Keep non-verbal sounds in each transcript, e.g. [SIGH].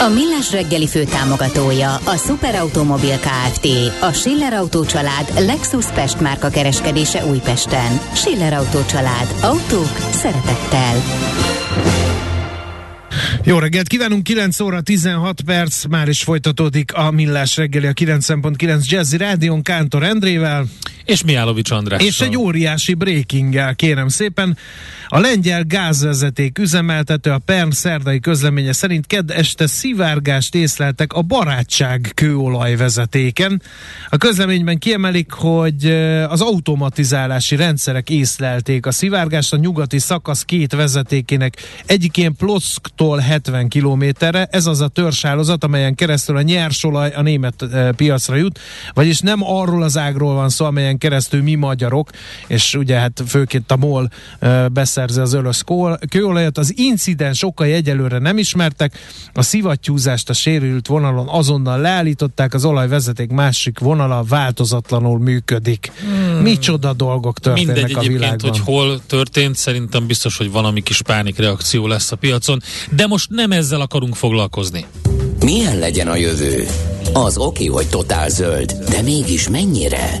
A Millás reggeli főtámogatója a Superautomobil KFT, a Schiller Auto család Lexus Pest márka kereskedése Újpesten. Schiller Auto család. Autók szeretettel. Jó reggelt kívánunk, 9 óra 16 perc, már is folytatódik a Millás reggeli a 9.9 Jazzy Rádion Kántor Endrével. És Miálovics András. És egy óriási breakinggel, kérem szépen. A lengyel gázvezeték üzemeltető a Pern szerdai közleménye szerint kedd este szivárgást észleltek a barátság kőolajvezetéken. A közleményben kiemelik, hogy az automatizálási rendszerek észlelték a szivárgást a nyugati szakasz két vezetékének egyikén Plocktól 70 kilométerre. Ez az a törzshálózat, amelyen keresztül a nyersolaj a német piacra jut, vagyis nem arról az ágról van szó, amelyen keresztül mi magyarok, és ugye hát főként a MOL beszerzi az ölös kőolajat. Az incidens okai egyelőre nem ismertek, a szivattyúzást a sérült vonalon azonnal leállították, az olajvezeték másik vonala változatlanul működik. Hmm. Micsoda dolgok történnek Mindegy a világban. hogy hol történt, szerintem biztos, hogy valami kis pánikreakció lesz a piacon, de most nem ezzel akarunk foglalkozni. Milyen legyen a jövő? Az oké, hogy totál zöld, de mégis mennyire?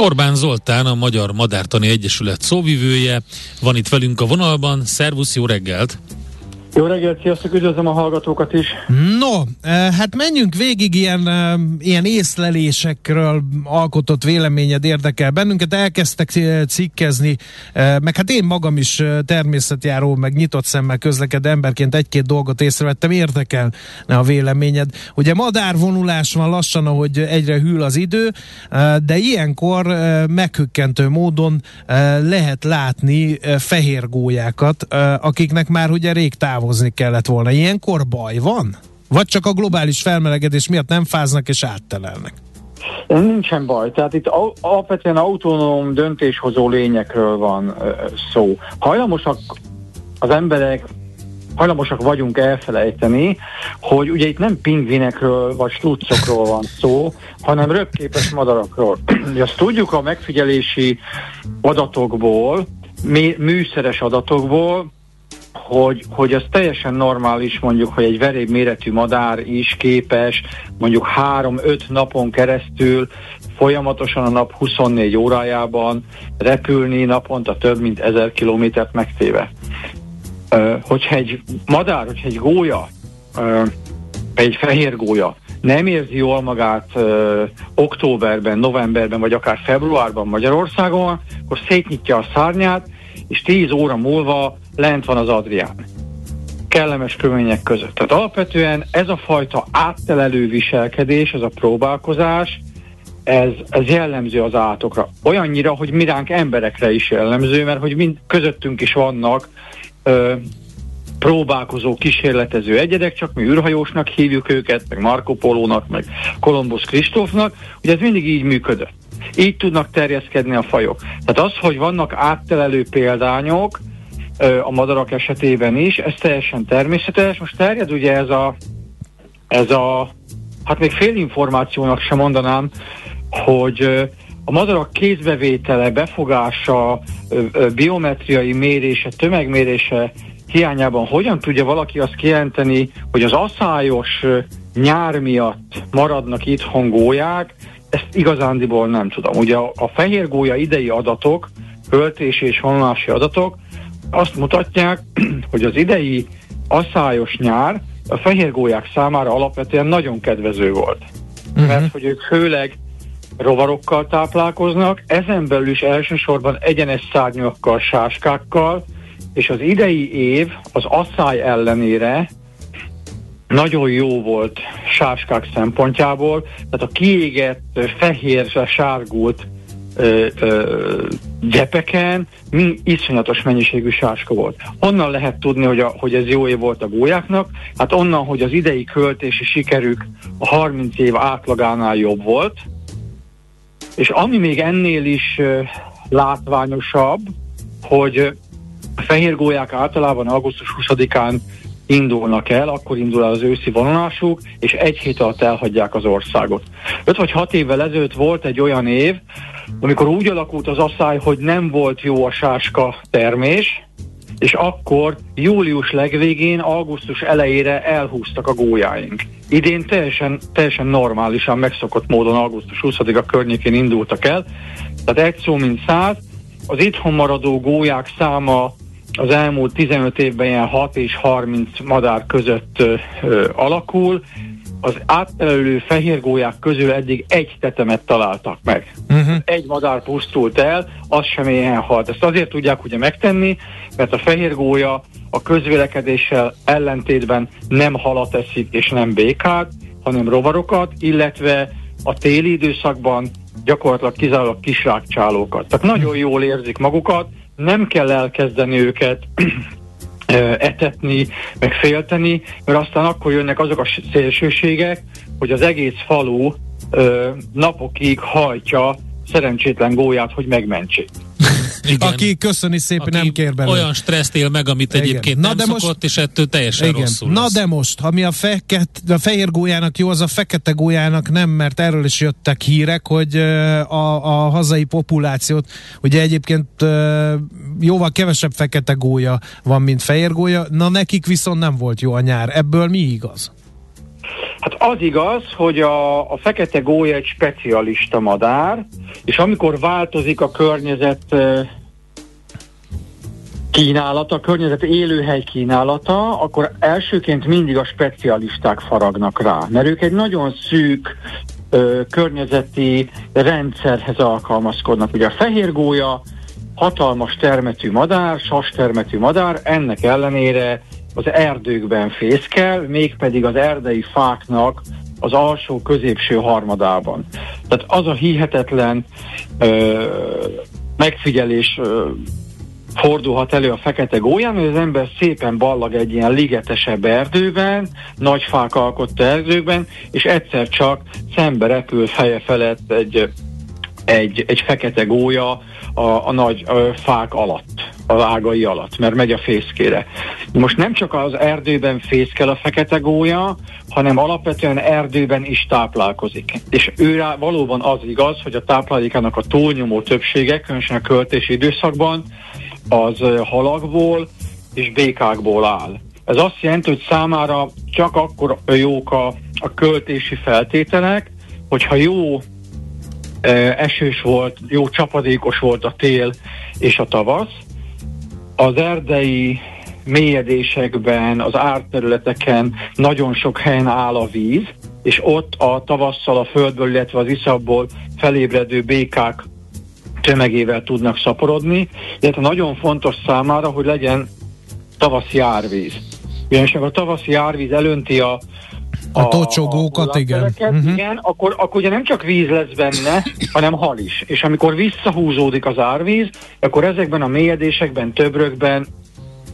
Orbán Zoltán, a Magyar Madártani Egyesület szóvivője, van itt velünk a vonalban. Szervusz, jó reggelt! Jó reggelt, sziasztok, üdvözlöm a hallgatókat is. No, hát menjünk végig ilyen, ilyen észlelésekről alkotott véleményed érdekel bennünket. Elkezdtek cikkezni, meg hát én magam is természetjáró, meg nyitott szemmel közleked emberként egy-két dolgot észrevettem, érdekel a véleményed. Ugye madárvonulás van lassan, ahogy egyre hűl az idő, de ilyenkor meghökkentő módon lehet látni fehér gólyákat, akiknek már ugye rég távol távozni kellett volna. Ilyenkor baj van? Vagy csak a globális felmelegedés miatt nem fáznak és áttelelnek? Nincsen baj. Tehát itt alapvetően autonóm döntéshozó lényekről van szó. Hajlamosak az emberek hajlamosak vagyunk elfelejteni, hogy ugye itt nem pingvinekről vagy sluccokról van szó, hanem röpképes madarakról. [CLEARS THROAT] Azt tudjuk a megfigyelési adatokból, műszeres adatokból, hogy, hogy az teljesen normális mondjuk, hogy egy veréb méretű madár is képes mondjuk 3-5 napon keresztül folyamatosan a nap 24 órájában repülni naponta több mint 1000 kilométert megtéve. hogyha egy madár, hogyha egy gólya, egy fehér gólya nem érzi jól magát ö, októberben, novemberben, vagy akár februárban Magyarországon, akkor szétnyitja a szárnyát, és 10 óra múlva lent van az Adrián. Kellemes körülmények között. Tehát alapvetően ez a fajta áttelelő viselkedés, ez a próbálkozás, ez, ez jellemző az átokra. Olyannyira, hogy miránk emberekre is jellemző, mert hogy mind közöttünk is vannak ö, próbálkozó, kísérletező egyedek, csak mi űrhajósnak hívjuk őket, meg Marco Polónak, meg Kolumbusz Kristófnak, ugye ez mindig így működött. Így tudnak terjeszkedni a fajok. Tehát az, hogy vannak áttelelő példányok, a madarak esetében is, ez teljesen természetes. Most terjed ugye ez a, ez a hát még fél információnak sem mondanám, hogy a madarak kézbevétele, befogása, biometriai mérése, tömegmérése hiányában hogyan tudja valaki azt kijelenteni, hogy az asszályos nyár miatt maradnak itthon gólyák, ezt igazándiból nem tudom. Ugye a, a fehér gólya idei adatok, költési és vonulási adatok azt mutatják, [CLEARS THROAT] hogy az idei asszályos nyár a fehér gólyák számára alapvetően nagyon kedvező volt. Uh-huh. Mert hogy ők főleg rovarokkal táplálkoznak, ezen belül is elsősorban egyenes szárnyakkal, sáskákkal, és az idei év az asszály ellenére nagyon jó volt sáskák szempontjából, tehát a kiégett, fehér, sárgult gyepeken mi iszonyatos mennyiségű sáska volt. Onnan lehet tudni, hogy, a, hogy ez jó év volt a gólyáknak, hát onnan, hogy az idei költési sikerük a 30 év átlagánál jobb volt, és ami még ennél is ö, látványosabb, hogy a fehér gólyák általában augusztus 20-án indulnak el, akkor indul el az őszi vonulásuk, és egy hét alatt elhagyják az országot. 5 vagy 6 évvel ezelőtt volt egy olyan év, amikor úgy alakult az asszály, hogy nem volt jó a sáska termés, és akkor július legvégén, augusztus elejére elhúztak a gólyáink. Idén teljesen, teljesen normálisan, megszokott módon augusztus 20-a környékén indultak el, tehát egy szó mint száz, az itthon maradó gólyák száma az elmúlt 15 évben ilyen 6 és 30 madár között ö, ö, alakul. Az áttelelő fehérgólyák közül eddig egy tetemet találtak meg. Uh-huh. Egy madár pusztult el, az sem ilyen halt. Ezt azért tudják ugye megtenni, mert a fehérgólya a közvélekedéssel ellentétben nem halat eszik és nem békát, hanem rovarokat, illetve a téli időszakban gyakorlatilag kizárólag kisrákcsálókat. Tehát nagyon jól érzik magukat, nem kell elkezdeni őket [CLEARS THROAT] etetni, meg félteni, mert aztán akkor jönnek azok a szélsőségek, hogy az egész falu napokig hajtja szerencsétlen gólyát, hogy megmentsék. Igen. Aki köszöni szépen, Aki nem kér belőle. olyan stresszt él meg, amit Igen. egyébként Na, nem de szokott, most, és ettől teljesen Igen. rosszul Na lesz. de most, ami a, feket, a fehér gólyának jó, az a fekete gólyának nem, mert erről is jöttek hírek, hogy a, a hazai populációt, ugye egyébként jóval kevesebb fekete gólya van, mint fehér gólya, na nekik viszont nem volt jó a nyár. Ebből mi igaz? Hát az igaz, hogy a, a fekete gólya egy specialista madár, és amikor változik a környezet kínálata, a környezet élőhely kínálata, akkor elsőként mindig a specialisták faragnak rá, mert ők egy nagyon szűk ö, környezeti rendszerhez alkalmazkodnak. Ugye a fehér gólya hatalmas termetű madár, sas termetű madár, ennek ellenére az erdőkben fészkel, mégpedig az erdei fáknak az alsó középső harmadában. Tehát az a hihetetlen ö, megfigyelés ö, fordulhat elő a fekete gólyán, hogy az ember szépen ballag egy ilyen ligetesebb erdőben, nagy fák alkotta erdőkben, és egyszer csak szembe repül feje felett egy, egy, egy fekete gólya a, a nagy a fák alatt, a ágai alatt, mert megy a fészkére. Most nem csak az erdőben fészkel a fekete gólya, hanem alapvetően erdőben is táplálkozik. És őre valóban az igaz, hogy a táplálékának a túlnyomó többsége, különösen a költési időszakban, az halakból és békákból áll. Ez azt jelenti, hogy számára csak akkor jók a, a költési feltételek, hogyha jó esős volt, jó csapadékos volt a tél és a tavasz, az erdei mélyedésekben, az árterületeken nagyon sok helyen áll a víz, és ott a tavasszal a földből, illetve az iszabból felébredő békák tömegével tudnak szaporodni, illetve nagyon fontos számára, hogy legyen tavaszi árvíz. Ugyanis a tavaszi árvíz elönti a a, a tocsogókat, a igen. Uh-huh. igen akkor, akkor ugye nem csak víz lesz benne, [LAUGHS] hanem hal is. És amikor visszahúzódik az árvíz, akkor ezekben a mélyedésekben, töbrökben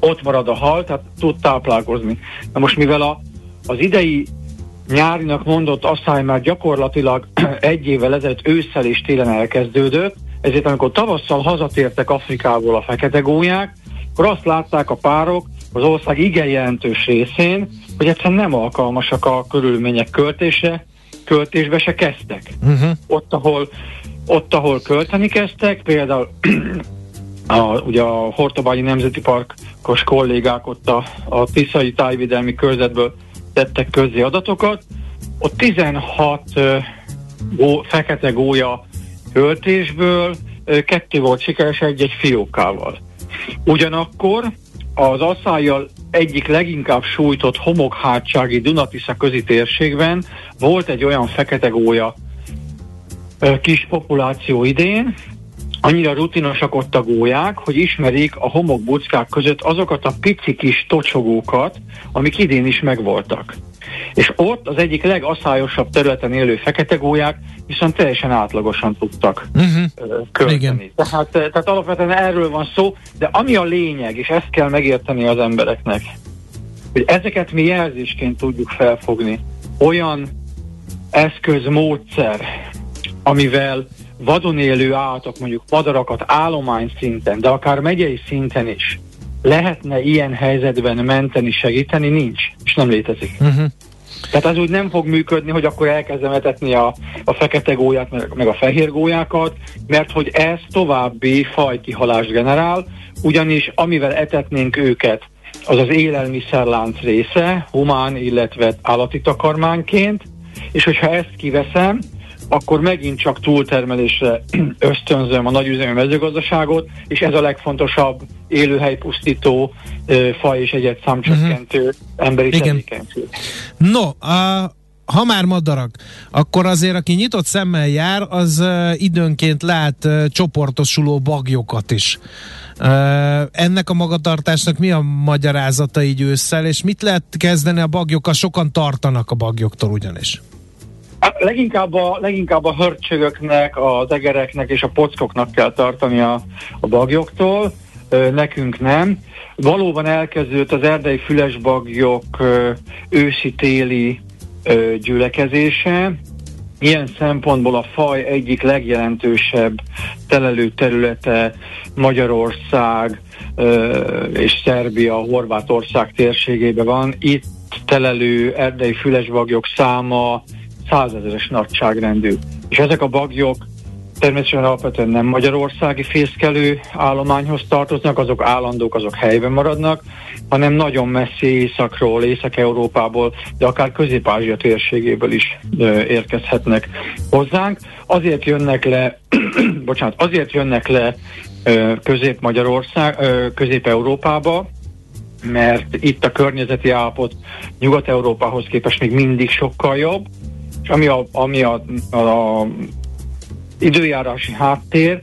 ott marad a hal, tehát tud táplálkozni. Na most mivel a, az idei nyárinak mondott asszály már gyakorlatilag [CLEARS THROAT] egy évvel ezelőtt ősszel és télen elkezdődött, ezért amikor tavasszal hazatértek Afrikából a fekete gólyák, akkor azt látták a párok az ország igen jelentős részén, hogy egyszerűen nem alkalmasak a körülmények költése, költésbe se kezdtek. Uh-huh. Ott, ahol, ott, ahol költeni kezdtek, például [CLEARS THROAT] a, ugye a Hortobányi Nemzeti Parkos kollégák ott a, a Tiszai tájvédelmi körzetből tettek közzé adatokat, ott 16 uh, gó, fekete gólya költésből kettő volt sikeres egy-egy fiókával. Ugyanakkor az asszályjal egyik leginkább sújtott homokhátsági Dunatisza közi térségben volt egy olyan fekete gólya kis populáció idén, annyira rutinosak ott a gólyák, hogy ismerik a homokbuckák között azokat a pici kis tocsogókat, amik idén is megvoltak. És ott az egyik legaszályosabb területen élő fekete gólyák viszont teljesen átlagosan tudtak uh-huh. költeni. Tehát, tehát alapvetően erről van szó, de ami a lényeg, és ezt kell megérteni az embereknek, hogy ezeket mi jelzésként tudjuk felfogni. Olyan eszköz, módszer, amivel vadon élő állatok, mondjuk madarakat állomány szinten, de akár megyei szinten is lehetne ilyen helyzetben menteni, segíteni, nincs, és nem létezik. Uh-huh. Tehát az úgy nem fog működni, hogy akkor elkezdem etetni a, a fekete gólyát, meg, meg a fehér gólyákat, mert hogy ez további fajkihalást generál, ugyanis amivel etetnénk őket, az az élelmiszerlánc része, humán, illetve állati takarmányként, és hogyha ezt kiveszem, akkor megint csak túltermelésre [CLEARS THROAT] ösztönzöm a nagyüzemű mezőgazdaságot, és ez a legfontosabb élőhelypusztító faj és egyet számcsökkentő uh-huh. emberi Igen. tevékenység. No, a ha már madarak, akkor azért aki nyitott szemmel jár, az uh, időnként lát uh, csoportosuló bagyokat is. Uh, ennek a magatartásnak mi a magyarázata így ősszel, és mit lehet kezdeni a bagyokkal? Sokan tartanak a bagyoktól ugyanis. Hát leginkább a, leginkább a hörcsögöknek, az egereknek és a pockoknak kell tartani a, a bagyoktól, nekünk nem. Valóban elkezdődött az erdei fülesbagyok őszi-téli gyülekezése. Ilyen szempontból a faj egyik legjelentősebb telelő területe Magyarország és Szerbia, Horvátország térségében van. Itt telelő erdei fülesbagyok száma százezeres nagyságrendű. És ezek a bagyok természetesen alapvetően nem magyarországi fészkelő állományhoz tartoznak, azok állandók, azok helyben maradnak, hanem nagyon messzi északról, Észak-Európából, de akár Közép-Ázsia térségéből is ö, érkezhetnek hozzánk. Azért jönnek le, [CLEARS THROAT] bocsánat, azért jönnek le Közép-Magyarország, Közép-Európába, mert itt a környezeti állapot Nyugat-Európához képest még mindig sokkal jobb, és ami a, ami a, a, a időjárási háttér,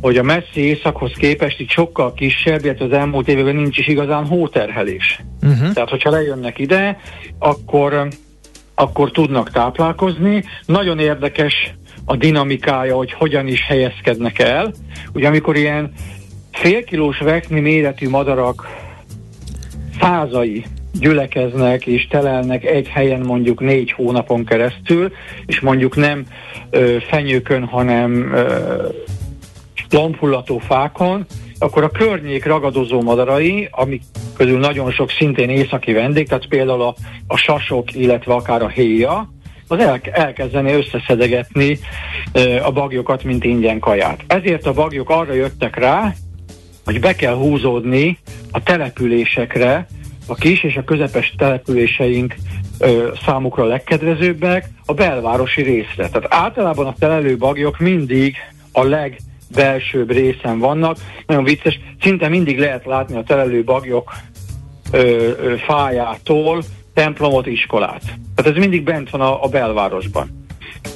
hogy a messzi északhoz képest itt sokkal kisebb, illetve az elmúlt években nincs is igazán hóterhelés. Uh-huh. Tehát, hogyha lejönnek ide, akkor, akkor tudnak táplálkozni. Nagyon érdekes a dinamikája, hogy hogyan is helyezkednek el. Ugye amikor ilyen félkilós vekni méretű madarak százai gyülekeznek és telelnek egy helyen mondjuk négy hónapon keresztül, és mondjuk nem ö, fenyőkön, hanem ö, lombhullató fákon, akkor a környék ragadozó madarai, amik közül nagyon sok szintén északi vendég, tehát például a, a sasok, illetve akár a héja, az el, elkezdeni összeszedegetni ö, a bagyokat, mint ingyen kaját. Ezért a bagyok arra jöttek rá, hogy be kell húzódni a településekre, a kis és a közepes településeink ö, számukra legkedvezőbbek a belvárosi részre. Tehát általában a telelő bagyok mindig a legbelsőbb részen vannak. Nagyon vicces, szinte mindig lehet látni a telelő bagyok ö, ö, fájától templomot, iskolát. Tehát ez mindig bent van a, a belvárosban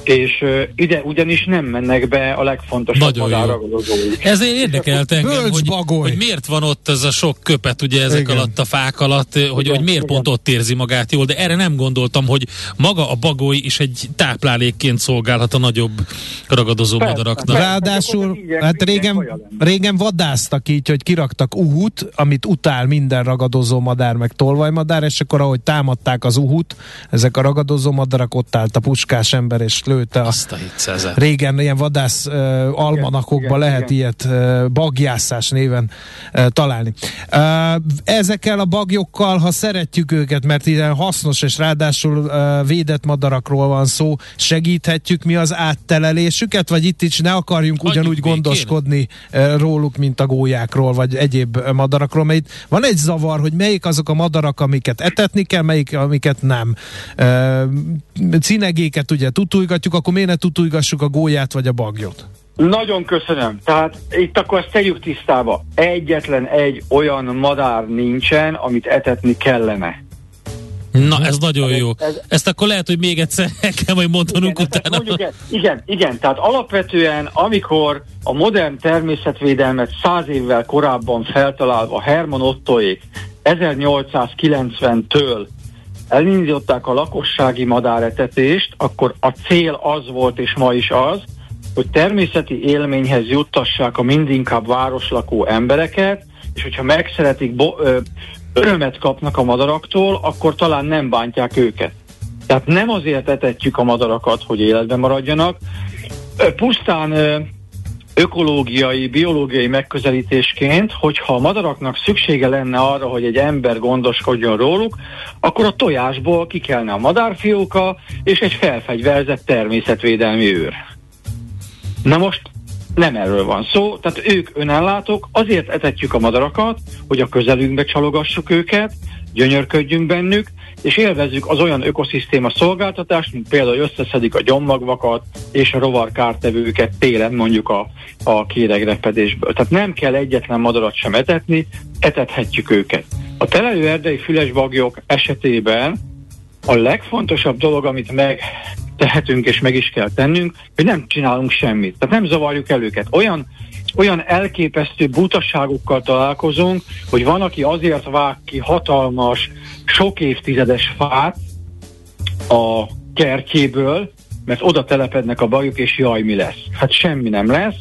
és uh, ide ugyanis nem mennek be a legfontosabb madáragadozóik. Ezért érdekelt engem, hogy, hogy miért van ott ez a sok köpet ugye ezek Igen. alatt a fák alatt, hogy, hogy miért Igen. pont ott érzi magát jól, de erre nem gondoltam, hogy maga a bagoly is egy táplálékként szolgálhat a nagyobb ragadozó persze, madaraknak. Ráadásul, hát régen, régen vadásztak így, hogy kiraktak uhut, amit utál minden ragadozó madár, meg tolvajmadár, és akkor ahogy támadták az uhut, ezek a ragadozó madarak ott állt a puskás ember, és lőtte. Azt a régen ilyen vadász uh, almanakokban lehet igen. ilyet uh, bagjászás néven uh, találni. Uh, ezekkel a bagyokkal, ha szeretjük őket, mert ilyen hasznos és ráadásul uh, védett madarakról van szó, segíthetjük mi az áttelelésüket, vagy itt is ne akarjunk Hagyjuk ugyanúgy gondoskodni uh, róluk, mint a gólyákról, vagy egyéb madarakról, mert itt van egy zavar, hogy melyik azok a madarak, amiket etetni kell, melyik, amiket nem. Uh, cinegéket ugye tutulgatjuk, akkor miért ne tutulgassuk a gólyát vagy a bagyot? Nagyon köszönöm. Tehát itt akkor ezt tegyük tisztába. Egyetlen egy olyan madár nincsen, amit etetni kellene. Na, ez nagyon jó. Ez, Ezt akkor lehet, hogy még egyszer kell majd mondanunk igen, utána. Mondjuk, igen, igen, tehát alapvetően, amikor a modern természetvédelmet száz évvel korábban feltalálva Herman Ottoék 1890-től elindították a lakossági madáretetést, akkor a cél az volt, és ma is az, hogy természeti élményhez juttassák a mindinkább városlakó embereket, és hogyha megszeretik, bo- ö, örömet kapnak a madaraktól, akkor talán nem bántják őket. Tehát nem azért etetjük a madarakat, hogy életben maradjanak, pusztán ökológiai, biológiai megközelítésként, hogyha a madaraknak szüksége lenne arra, hogy egy ember gondoskodjon róluk, akkor a tojásból kikelne a madárfióka és egy felfegyverzett természetvédelmi őr. Na most nem erről van szó, tehát ők önellátók, azért etetjük a madarakat, hogy a közelünkbe csalogassuk őket, gyönyörködjünk bennük, és élvezzük az olyan ökoszisztéma szolgáltatást, mint például összeszedik a gyommagvakat és a rovarkártevőket télen mondjuk a, a kéregrepedésből. Tehát nem kell egyetlen madarat sem etetni, etethetjük őket. A telelő erdei fülesbagyok esetében a legfontosabb dolog, amit meg tehetünk és meg is kell tennünk, hogy nem csinálunk semmit. Tehát nem zavarjuk el őket. Olyan, olyan elképesztő butaságokkal találkozunk, hogy van, aki azért vág ki hatalmas, sok évtizedes fát a kertjéből, mert oda telepednek a bajok, és jaj, mi lesz? Hát semmi nem lesz,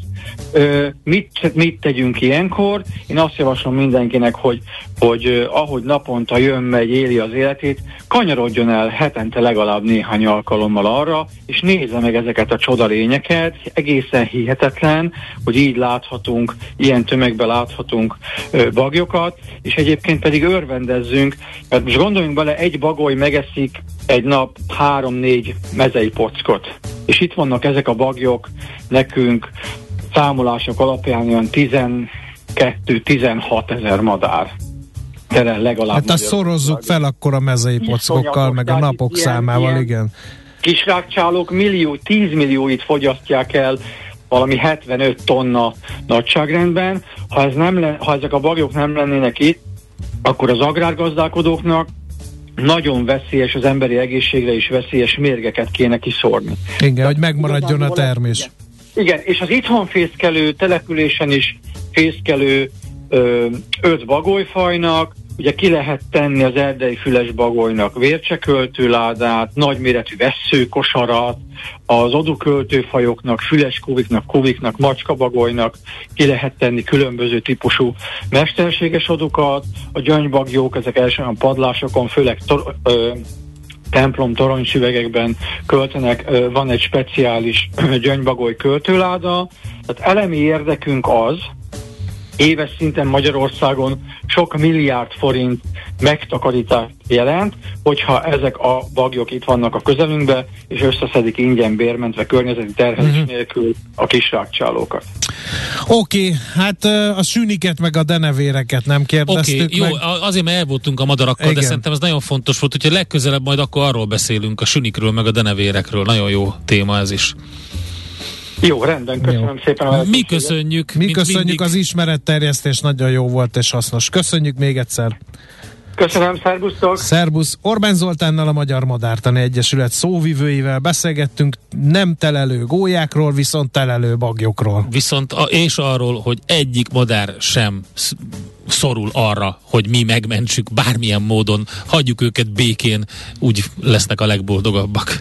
mit, mit tegyünk ilyenkor? Én azt javaslom mindenkinek, hogy, hogy ahogy naponta jön, megy, éli az életét, kanyarodjon el hetente legalább néhány alkalommal arra, és nézze meg ezeket a csodalényeket. Egészen hihetetlen, hogy így láthatunk, ilyen tömegben láthatunk bagyokat, és egyébként pedig örvendezzünk, mert most gondoljunk bele, egy bagoly megeszik egy nap három-négy mezei pockot. És itt vannak ezek a bagyok nekünk számolások alapján olyan 12-16 ezer madár. Tele legalább. Hát azt szorozzuk fel akkor a mezei pockokkal, meg a napok ilyen, számával, ilyen igen. Kisrákcsálók millió, 10 millióit fogyasztják el valami 75 tonna nagyságrendben. Ha, ez nem le, ha ezek a bagyok nem lennének itt, akkor az agrárgazdálkodóknak nagyon veszélyes, az emberi egészségre is veszélyes mérgeket kéne kiszórni. Igen, De hogy megmaradjon a termés. Igen. Igen, és az itthon fészkelő településen is fészkelő ö, öt bagolyfajnak, ugye ki lehet tenni az erdei füles bagolynak vércseköltőládát, nagyméretű vesszőkosarat, az aduköltőfajoknak, füles kuviknak, kuviknak, macskabagolynak ki lehet tenni különböző típusú mesterséges adukat, a gyöngybagyók, ezek elsősorban padlásokon, főleg tor- ö, templom toronysüvegekben költenek, van egy speciális [CLEARS THROAT] gyöngybagoly költőláda, tehát elemi érdekünk az, éves szinten Magyarországon sok milliárd forint megtakarítást jelent, hogyha ezek a bagyok itt vannak a közelünkbe, és összeszedik ingyen bérmentve környezeti terhelés uh-huh. nélkül a kisrákcsálókat. Oké, okay, hát a sűniket meg a denevéreket nem kérdeztük okay, jó, meg. azért mert el voltunk a madarakkal, Igen. de szerintem ez nagyon fontos volt, hogyha legközelebb majd akkor arról beszélünk, a sünikről meg a denevérekről. Nagyon jó téma ez is. Jó, rendben, köszönöm jó. szépen a Mi köszönjük. Mi köszönjük mindig. az ismeretterjesztés, nagyon jó volt és hasznos. Köszönjük még egyszer. Köszönöm, szervusztok! Szervusz! Orbán Zoltánnal a Magyar Madártani Egyesület szóvivőivel beszélgettünk nem telelő gólyákról, viszont telelő bagyokról. Viszont a, és arról, hogy egyik madár sem szorul arra, hogy mi megmentsük bármilyen módon, hagyjuk őket békén, úgy lesznek a legboldogabbak.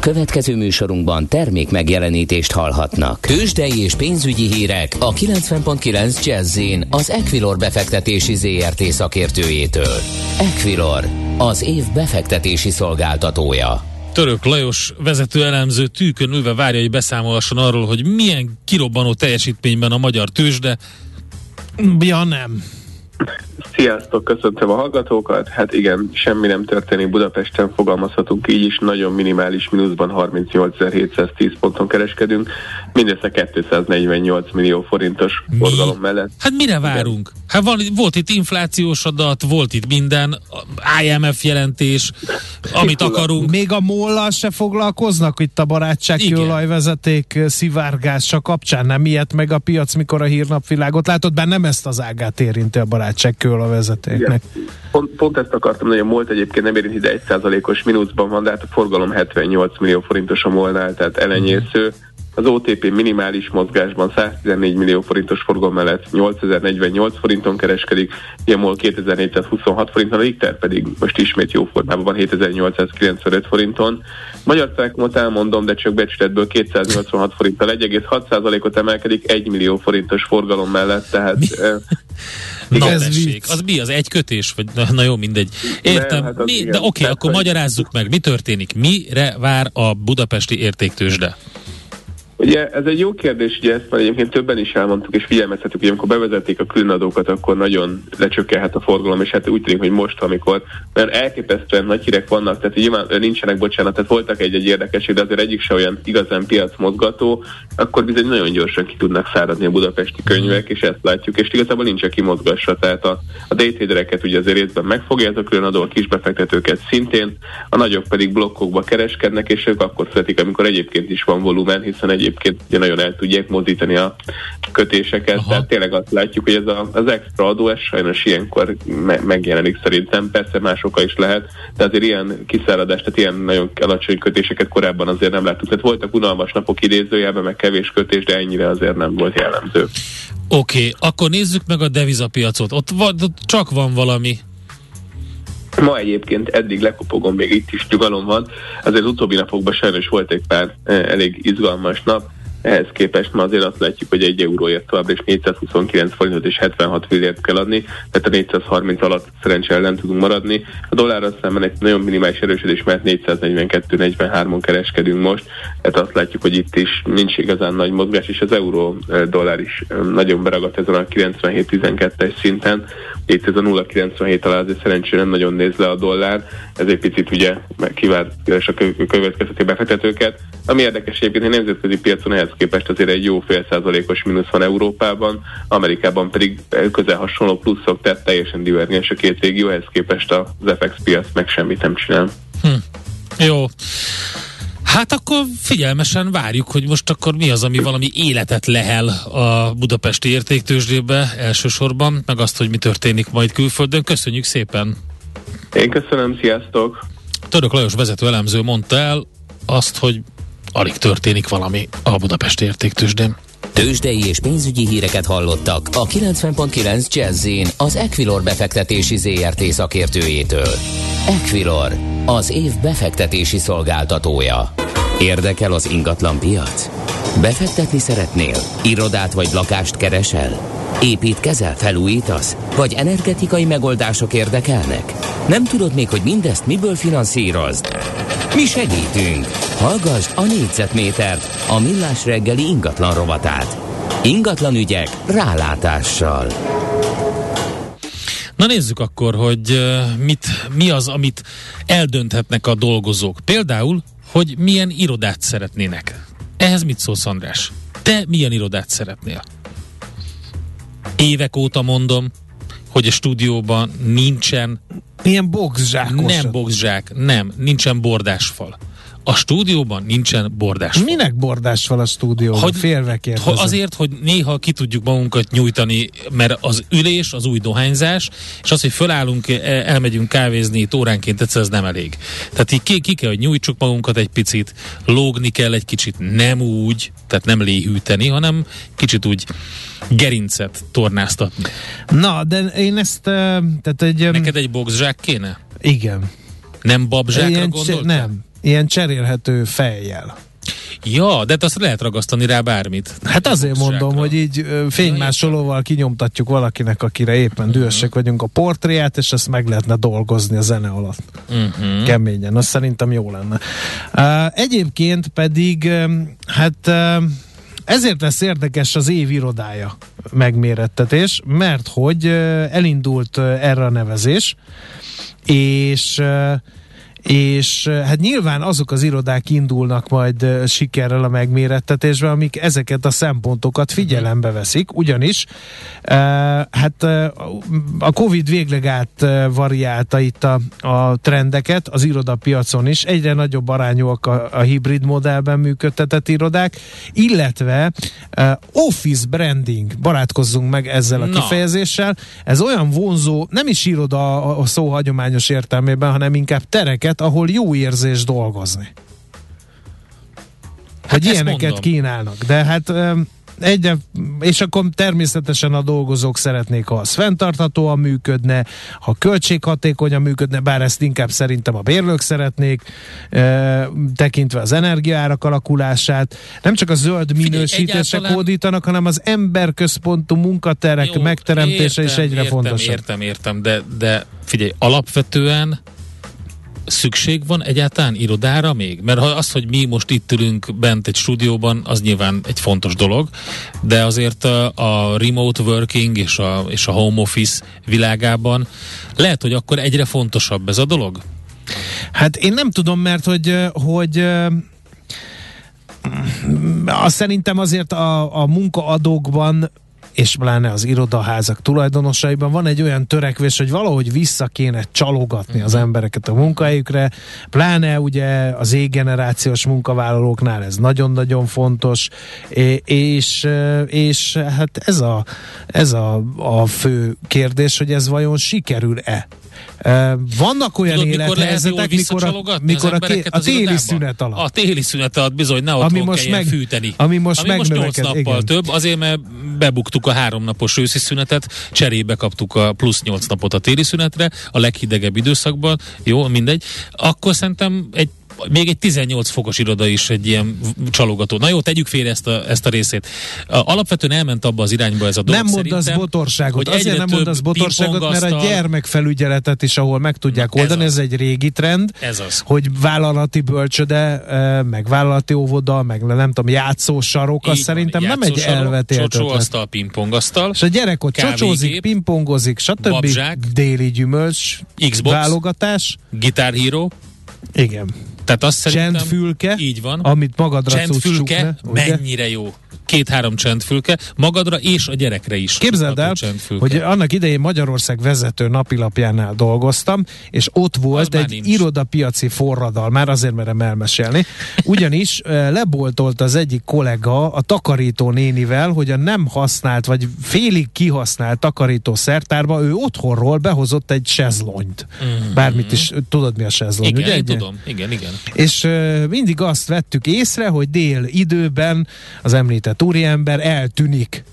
Következő műsorunkban termék megjelenítést hallhatnak. Tőzsdei és pénzügyi hírek a 90.9 jazz az Equilor befektetési ZRT szakértőjétől. Equilor, az év befektetési szolgáltatója. Török Lajos vezető elemző tűkön ülve várja, hogy beszámolasson arról, hogy milyen kirobbanó teljesítményben a magyar tőzsde. Ja nem. Sziasztok, köszöntöm a hallgatókat. Hát igen, semmi nem történik Budapesten, fogalmazhatunk így is, nagyon minimális mínuszban 38.710 ponton kereskedünk, mindössze 248 millió forintos Mi? forgalom mellett. Hát mire várunk? Igen. Hát van, volt itt inflációs adat, volt itt minden, IMF jelentés, [LAUGHS] amit akarunk. Még a mollal se foglalkoznak itt a barátság kőolajvezeték szivárgása kapcsán, nem ilyet meg a piac, mikor a hírnapvilágot látod, bár nem ezt az ágát érinti a barátság kőolajvezetéknek. Pont, pont ezt akartam, hogy a MOLT egyébként nem érinti, de 1%-os mínuszban van, de hát a forgalom 78 millió forintos a molnál, tehát elenyésző. Az OTP minimális mozgásban 114 millió forintos forgalom mellett 8048 forinton kereskedik, Iamol 2426 forinton, a Richter pedig most ismét jó formában van 7895 forinton. Magyar Telekomot elmondom, de csak becsületből 286 forinttal 1,6%-ot emelkedik 1 millió forintos forgalom mellett, tehát... Mi? [LAUGHS] Na ez tessék, az mi? Az egy kötés? Vagy, na, na jó, mindegy. Értem. De, hát mi, de oké, okay, akkor magyarázzuk meg, mi történik? Mire vár a budapesti értéktősde? Ugye ez egy jó kérdés, ugye ezt már egyébként többen is elmondtuk, és figyelmeztetük, hogy amikor bevezették a különadókat, akkor nagyon lecsökkelhet a forgalom, és hát úgy tűnik, hogy most, amikor mert elképesztően nagy hírek vannak, tehát nyilván nincsenek, bocsánat, tehát voltak egy-egy érdekesség, de azért egyik se olyan igazán piac mozgató, akkor bizony nagyon gyorsan ki tudnak száradni a budapesti könyvek, és ezt látjuk, és igazából nincs a kimozgassa, tehát a, a daytradereket ugye azért részben megfogja ez a különadó, a kisbefektetőket szintén, a nagyok pedig blokkokba kereskednek, és ők akkor születik, amikor egyébként is van volumen, hiszen egy egyébként ugye nagyon el tudják mozdítani a kötéseket, Aha. tehát tényleg azt látjuk, hogy ez a, az extra adó, ez sajnos ilyenkor me- megjelenik szerintem, persze más oka is lehet, de azért ilyen kiszáradás, tehát ilyen nagyon alacsony kötéseket korábban azért nem láttuk. Tehát voltak unalmas napok idézőjelben, meg kevés kötés, de ennyire azért nem volt jellemző. Oké, okay, akkor nézzük meg a devizapiacot. Ott, va- ott csak van valami Ma egyébként eddig lekopogom, még itt is nyugalom van, azért az utóbbi napokban sajnos volt egy pár eh, elég izgalmas nap, ehhez képest ma azért azt látjuk, hogy egy euróért továbbra is 429 forintot és 76 fillért kell adni, tehát a 430 alatt szerencsére nem tudunk maradni. A dollárra szemben egy nagyon minimális erősödés, mert 442-43-on kereskedünk most, tehát azt látjuk, hogy itt is nincs igazán nagy mozgás, és az euró eh, dollár is eh, nagyon beragadt ezen a 97-12-es szinten. Itt ez a 0,97 alá azért szerencsére nem nagyon néz le a dollár, ez egy picit ugye kivárt a következtető befektetőket. Ami érdekes egyébként, hogy nemzetközi piacon ehhez képest azért egy jó fél százalékos mínusz van Európában, Amerikában pedig közel hasonló pluszok, tehát teljesen divergens a két régió, ehhez képest az FX piac meg semmit nem csinál. Hm. Jó. Hát akkor figyelmesen várjuk, hogy most akkor mi az, ami valami életet lehel a budapesti értéktősdébe elsősorban, meg azt, hogy mi történik majd külföldön. Köszönjük szépen! Én köszönöm, sziasztok! Török Lajos vezető elemző mondta el azt, hogy alig történik valami a Budapesti értéktősdén. Tőzsdei és pénzügyi híreket hallottak a 90.9 jazz az Equilor befektetési ZRT szakértőjétől. Equilor, az év befektetési szolgáltatója. Érdekel az ingatlan piac? Befektetni szeretnél? Irodát vagy lakást keresel? Építkezel, felújítasz? Vagy energetikai megoldások érdekelnek? Nem tudod még, hogy mindezt miből finanszírozd? Mi segítünk! Hallgassd a négyzetmétert, a millás reggeli ingatlan rovatát. Ingatlan ügyek rálátással. Na nézzük akkor, hogy mit, mi az, amit eldönthetnek a dolgozók. Például, hogy milyen irodát szeretnének. Ehhez mit szólsz, András? Te milyen irodát szeretnél? Évek óta mondom, hogy a stúdióban nincsen... Milyen boxzsákos? Nem boxzsák, nem, nincsen bordásfal. A stúdióban nincsen bordásfal. Minek bordásfal a stúdióban? Hogy, Félve kérdezem. Azért, hogy néha ki tudjuk magunkat nyújtani, mert az ülés, az új dohányzás, és az, hogy fölállunk, e, elmegyünk kávézni itt óránként, egyszer ez nem elég. Tehát így ki, ki kell, hogy nyújtsuk magunkat egy picit, lógni kell egy kicsit, nem úgy, tehát nem léhűteni, hanem kicsit úgy gerincet tornáztatni. Na, de én ezt, tehát egy... Neked egy boxzsák kéne? Igen. Nem babzsákra gondoltál? Nem, ilyen cserélhető fejjel. Ja, de hát azt lehet ragasztani rá bármit. Hát azért mondom, hogy így fénymásolóval kinyomtatjuk valakinek, akire éppen uh-huh. dühösek vagyunk a portréját, és ezt meg lehetne dolgozni a zene alatt. Uh-huh. Keményen, az szerintem jó lenne. Uh, egyébként pedig, hát uh, ezért lesz érdekes az év irodája megmérettetés, mert hogy elindult erre a nevezés, és és hát nyilván azok az irodák indulnak majd sikerrel a megmérettetésbe, amik ezeket a szempontokat figyelembe veszik, ugyanis hát a Covid végleg át variálta itt a, a trendeket az irodapiacon is, egyre nagyobb arányúak a, a hibrid modellben működtetett irodák, illetve office branding, barátkozzunk meg ezzel a kifejezéssel, ez olyan vonzó, nem is iroda a szó hagyományos értelmében, hanem inkább tereket, terület, ahol jó érzés dolgozni. Hát hogy ilyeneket mondom. kínálnak. De hát egyre, és akkor természetesen a dolgozók szeretnék, ha az fenntarthatóan működne, ha költséghatékonyan működne, bár ezt inkább szerintem a bérlők szeretnék, e, tekintve az energiaárak alakulását. Nem csak a zöld minősítésre kódítanak, hanem az emberközpontú munkaterek Jó, megteremtése értem, is egyre értem, fontosabb. Értem, értem, de, de figyelj, alapvetően szükség van egyáltalán irodára még? Mert ha az, hogy mi most itt ülünk bent egy stúdióban, az nyilván egy fontos dolog, de azért a, remote working és a, és a home office világában lehet, hogy akkor egyre fontosabb ez a dolog? Hát én nem tudom, mert hogy, hogy azt szerintem azért a, a munkaadókban és pláne az irodaházak tulajdonosaiban van egy olyan törekvés, hogy valahogy vissza kéne csalogatni az mhm. embereket a munkahelyükre, pláne ugye az égenerációs munkavállalóknál ez nagyon-nagyon fontos, és, és hát ez a, ez a, a fő kérdés, hogy ez vajon sikerül-e vannak olyan Tudod, élethelyzetek, mikor, a, mikor a, té, a téli szünet alatt. A téli szünet alatt bizony, ne ami most meg, fűteni. Ami most, ami most 8 nappal igen. több, azért mert bebuktuk a háromnapos őszi szünetet, cserébe kaptuk a plusz 8 napot a téli szünetre, a leghidegebb időszakban, jó, mindegy. Akkor szerintem egy még egy 18 fokos iroda is egy ilyen csalogató. Na jó, tegyük félre ezt a, ezt a részét. Alapvetően elment abba az irányba ez a dolog Nem mondasz botorságot. Hogy Azért nem mondasz botorságot, mert a gyermekfelügyeletet is, ahol meg tudják Na, oldani, ez, ez egy régi trend, ez az. hogy vállalati bölcsöde, meg vállalati óvoda, meg nem tudom, játszósarok, az szerintem nem egy elvetélt Csocsóasztal, pingpongasztal. És a gyerek ott csocsózik, pingpongozik, stb. Babzsák, déli gyümölcs, Xbox, válogatás, gitárhíró. Igen. Tehát azt szerintem... Csendfülke, így van. amit magadra Csendfülke, mennyire jó két-három csendfülke, magadra és a gyerekre is. Képzeld el, hogy annak idején Magyarország vezető napilapjánál dolgoztam, és ott volt Az egy nincs. irodapiaci forradal, már azért merem elmesélni, ugyanis leboltolt az egyik kollega a takarító nénivel, hogy a nem használt, vagy félig kihasznált takarító szertárba ő otthonról behozott egy sezlonyt. Mm-hmm. Bármit is, tudod mi a sezlony, igen, ugye? Igen, tudom, igen, igen. És mindig azt vettük észre, hogy dél időben az említett tehát úriember eltűnik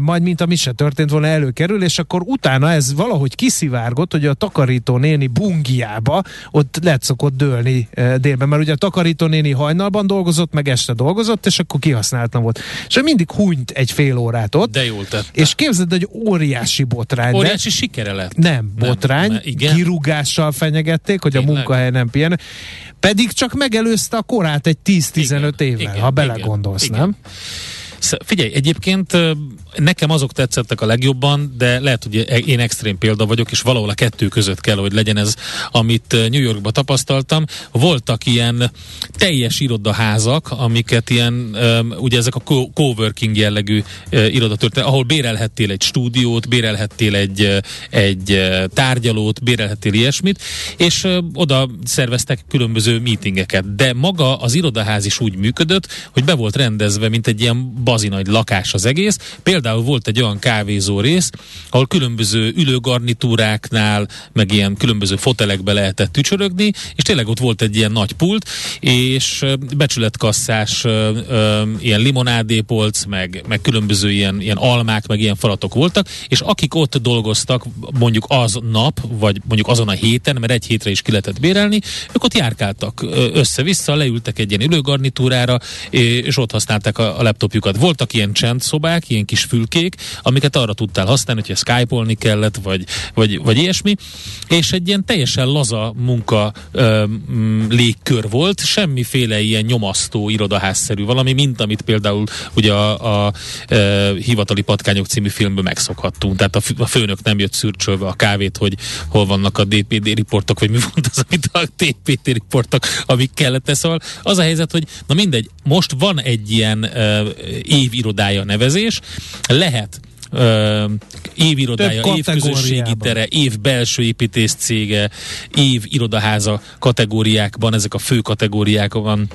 majd mint ami se történt volna előkerül, és akkor utána ez valahogy kiszivárgott, hogy a takarító néni bungiába ott lett szokott dőlni délben, mert ugye a takarító néni hajnalban dolgozott, meg este dolgozott, és akkor kihasználtam volt. És mindig hunyt egy fél órát ott. De jól tette. És képzeld, hogy óriási botrány. Óriási sikere lett. Nem, botrány. Nem, igen? Kirúgással fenyegették, hogy Tényleg? a munkahely nem pihen. Pedig csak megelőzte a korát egy 10-15 évvel, igen, ha belegondolsz, igen, nem? Igen. Figyelj, egyébként nekem azok tetszettek a legjobban, de lehet, hogy én extrém példa vagyok, és valahol a kettő között kell, hogy legyen ez, amit New Yorkban tapasztaltam. Voltak ilyen teljes irodaházak, amiket ilyen, ugye ezek a coworking jellegű irodatörténet, ahol bérelhettél egy stúdiót, bérelhettél egy, egy tárgyalót, bérelhettél ilyesmit, és oda szerveztek különböző meetingeket. De maga az irodaház is úgy működött, hogy be volt rendezve, mint egy ilyen bazinagy lakás az egész. Például volt egy olyan kávézó rész, ahol különböző ülőgarnitúráknál, meg ilyen különböző fotelekbe lehetett tücsörögni, és tényleg ott volt egy ilyen nagy pult, és becsületkasszás ilyen limonádépolc, meg, meg különböző ilyen, ilyen almák, meg ilyen falatok voltak, és akik ott dolgoztak mondjuk az nap, vagy mondjuk azon a héten, mert egy hétre is ki lehetett bérelni, ők ott járkáltak össze-vissza, leültek egy ilyen ülőgarnitúrára, és ott használták a, a laptopjukat. Voltak ilyen csendszobák, ilyen kis fülkék, amiket arra tudtál használni, hogyha skype kellett, vagy, vagy, vagy ilyesmi, és egy ilyen teljesen laza munka ö, légkör volt, semmiféle ilyen nyomasztó irodaházszerű valami, mint amit például ugye a, a, a Hivatali Patkányok című filmből megszokhattunk. Tehát a, a főnök nem jött szürcsölve a kávét, hogy hol vannak a DPD riportok, vagy mi volt az, amit a DPD riportok, amik kellett. Szóval az a helyzet, hogy na mindegy, most van egy ilyen uh, évirodája nevezés, lehet uh, évirodája, év közösségi tere, év belső építész cége, év irodaháza kategóriákban, ezek a fő kategóriákban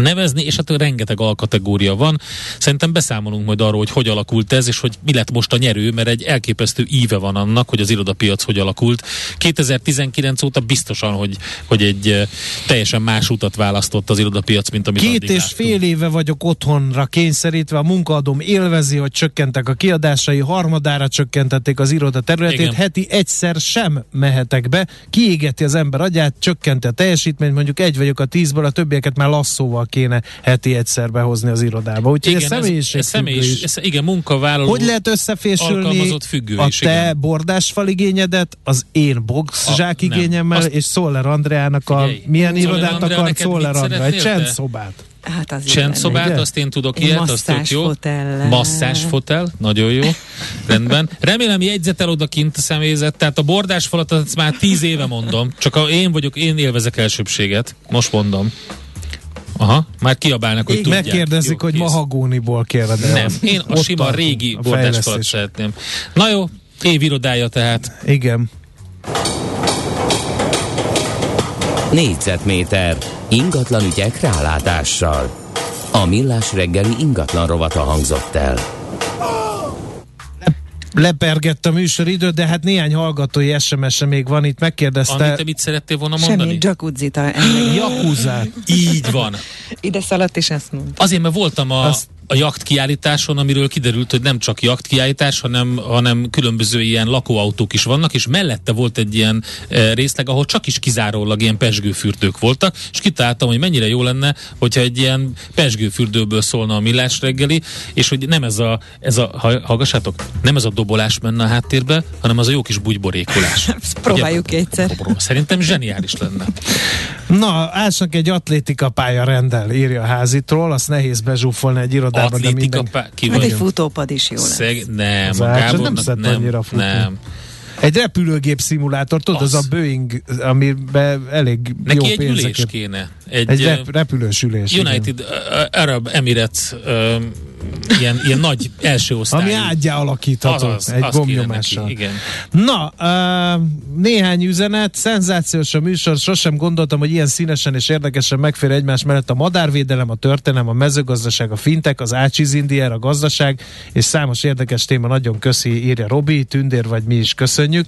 nevezni, és hát rengeteg alkategória van. Szerintem beszámolunk majd arról, hogy hogy alakult ez, és hogy mi lett most a nyerő, mert egy elképesztő íve van annak, hogy az irodapiac hogy alakult. 2019 óta biztosan, hogy, hogy egy teljesen más utat választott az irodapiac, mint amit Két és láttunk. fél éve vagyok otthonra kényszerítve, a munkaadóm élvezi, hogy csökkentek a kiadásai, harmadára csökkentették az iroda területét, Igen. heti egyszer sem mehetek be, kiégeti az ember agyát, csökkenti a teljesítményt, mondjuk egy vagyok a tízből, a többieket már lasszóval kéne heti egyszer behozni az irodába. Úgyhogy igen, ez személyiség ez, ez személyis, ez, igen, munkavállaló Hogy lehet összefésülni a is, te igen. bordásfal igényedet, az én boxzsák igényemmel, azt, és Szoller Andreának a Figyelj, milyen irodát akar Szoller Andrea? Egy csendszobát. Hát az Csendszobát, azt én tudok ilyet, azt tök jó. Masszás fotel, nagyon jó. Rendben. Remélem jegyzetel odakint a személyzet, tehát a bordás falat azt már tíz éve mondom, csak a, én vagyok, én élvezek elsőbséget. Most mondom. Aha, már kiabálnak, hogy tudják. Megkérdezik, jó, hogy kész. mahagóniból kérdezik. Nem, én a sima régi bordásfalat szeretném. Na jó, évirodája tehát. Igen. Négyzetméter ingatlan ügyek rálátással. A millás reggeli ingatlan rovata hangzott el lepergett a műsoridőt, de hát néhány hallgatói SMS-e még van itt, megkérdezte. Amit te mit szerettél volna mondani? Semmi, jacuzzit. [GASPS] Jakuzát. Így van. Ide szaladt, és ezt mondta. Azért, mert voltam a, Azt a jakt kiállításon, amiről kiderült, hogy nem csak jakt kiállítás, hanem, hanem különböző ilyen lakóautók is vannak, és mellette volt egy ilyen e, részleg, ahol csak is kizárólag ilyen pesgőfürdők voltak, és kitaláltam, hogy mennyire jó lenne, hogyha egy ilyen pesgőfürdőből szólna a millás reggeli, és hogy nem ez a, ez a hallgassátok, nem ez a dobolás menne a háttérbe, hanem az a jó kis bugyborékolás. [LAUGHS] Próbáljuk Ugye, egyszer. Szerintem zseniális lenne. Na, Ásnak egy atlétika pálya rendel, írja a házitról, azt nehéz bezsúfolni egy irodában atlétika, minden... pá- ki hát egy futópad is jó lesz. Szeg... Nem, az a Gábor, nem, nem, annyira futni. Nem. Egy repülőgép szimulátor, tudod, az, az a Boeing, amiben elég Neki jó egy pénzeket. ülés kéne. Egy, egy rep, repülős ülés. United igen. Arab Emirates uh, ilyen, ilyen nagy első osztály. Ami ágyá alakítható az, egy az gombnyomással. Neki, igen. Na, uh, néhány üzenet, szenzációs a műsor, sosem gondoltam, hogy ilyen színesen és érdekesen megfér egymás mellett a madárvédelem, a történelem, a mezőgazdaság, a fintek, az ácsizindier, a gazdaság, és számos érdekes téma, nagyon köszi, írja Robi, Tündér vagy mi is köszönjük.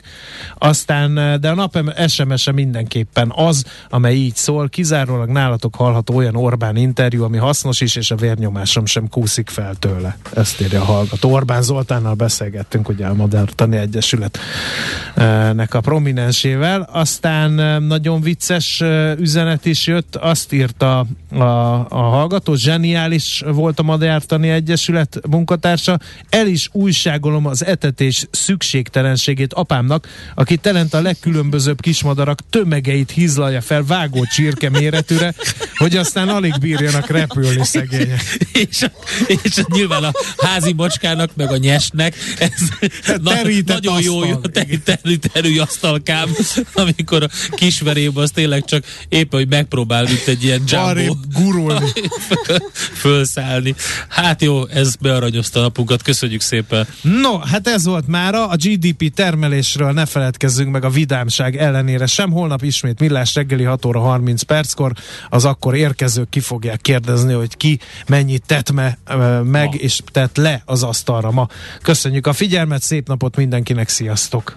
Aztán, de a nap SMS-e mindenképpen az, amely így szól, kizárólag nálatok hallható olyan Orbán interjú, ami hasznos is, és a vérnyomásom sem kúszik fel el tőle. Ezt írja a hallgató. Orbán Zoltánnal beszélgettünk, ugye a Modern Tani Egyesületnek a prominensével. Aztán nagyon vicces üzenet is jött, azt írta a, a hallgató, zseniális volt a Magyar Tani Egyesület munkatársa, el is újságolom az etetés szükségtelenségét apámnak, aki telent a legkülönbözőbb kismadarak tömegeit hízlalja fel vágó csirke méretűre, hogy aztán alig bírjanak repülni szegények. és, és nyilván a házi macskának, meg a nyesnek, ez na, nagyon asztal. jó, jó terít erői asztalkám, amikor a kisverébe az tényleg csak éppen, hogy megpróbál, mint egy ilyen jumbo. Gurulni. [LAUGHS] fölszállni. Hát jó, ez bearanyozta a napunkat, köszönjük szépen. No, hát ez volt mára, a GDP termelésről ne feledkezzünk meg a vidámság ellenére sem. Holnap ismét millás reggeli 6 óra 30 perckor az akkor érkezők ki fogják kérdezni, hogy ki mennyit tett me, meg ma. és tett le az asztalra ma. Köszönjük a figyelmet, szép napot mindenkinek, sziasztok!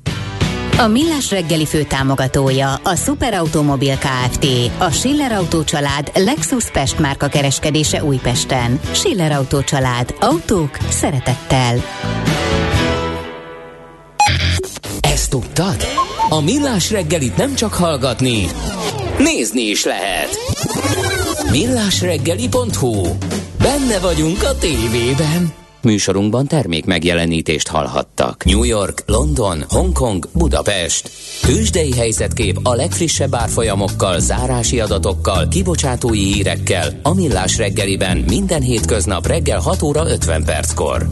A Millás reggeli fő támogatója a Superautomobil KFT, a Schiller Auto család Lexus Pest márka kereskedése Újpesten. Schiller Auto család. Autók szeretettel. Ezt tudtad? A Millás reggelit nem csak hallgatni, nézni is lehet. Millásreggeli.hu Benne vagyunk a tévében. Műsorunkban termék megjelenítést hallhattak. New York, London, Hongkong, Budapest. Tősdei helyzetkép a legfrissebb árfolyamokkal, zárási adatokkal, kibocsátói hírekkel, a Millás reggeliben minden hétköznap reggel 6 óra 50 perckor.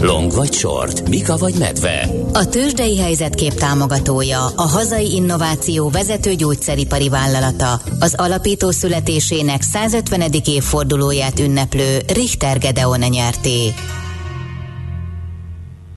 Long vagy short, Mika vagy medve. A tőzsdei helyzetkép támogatója, a hazai innováció vezető gyógyszeripari vállalata, az alapító születésének 150. évfordulóját ünneplő Richter Gedeon nyerté.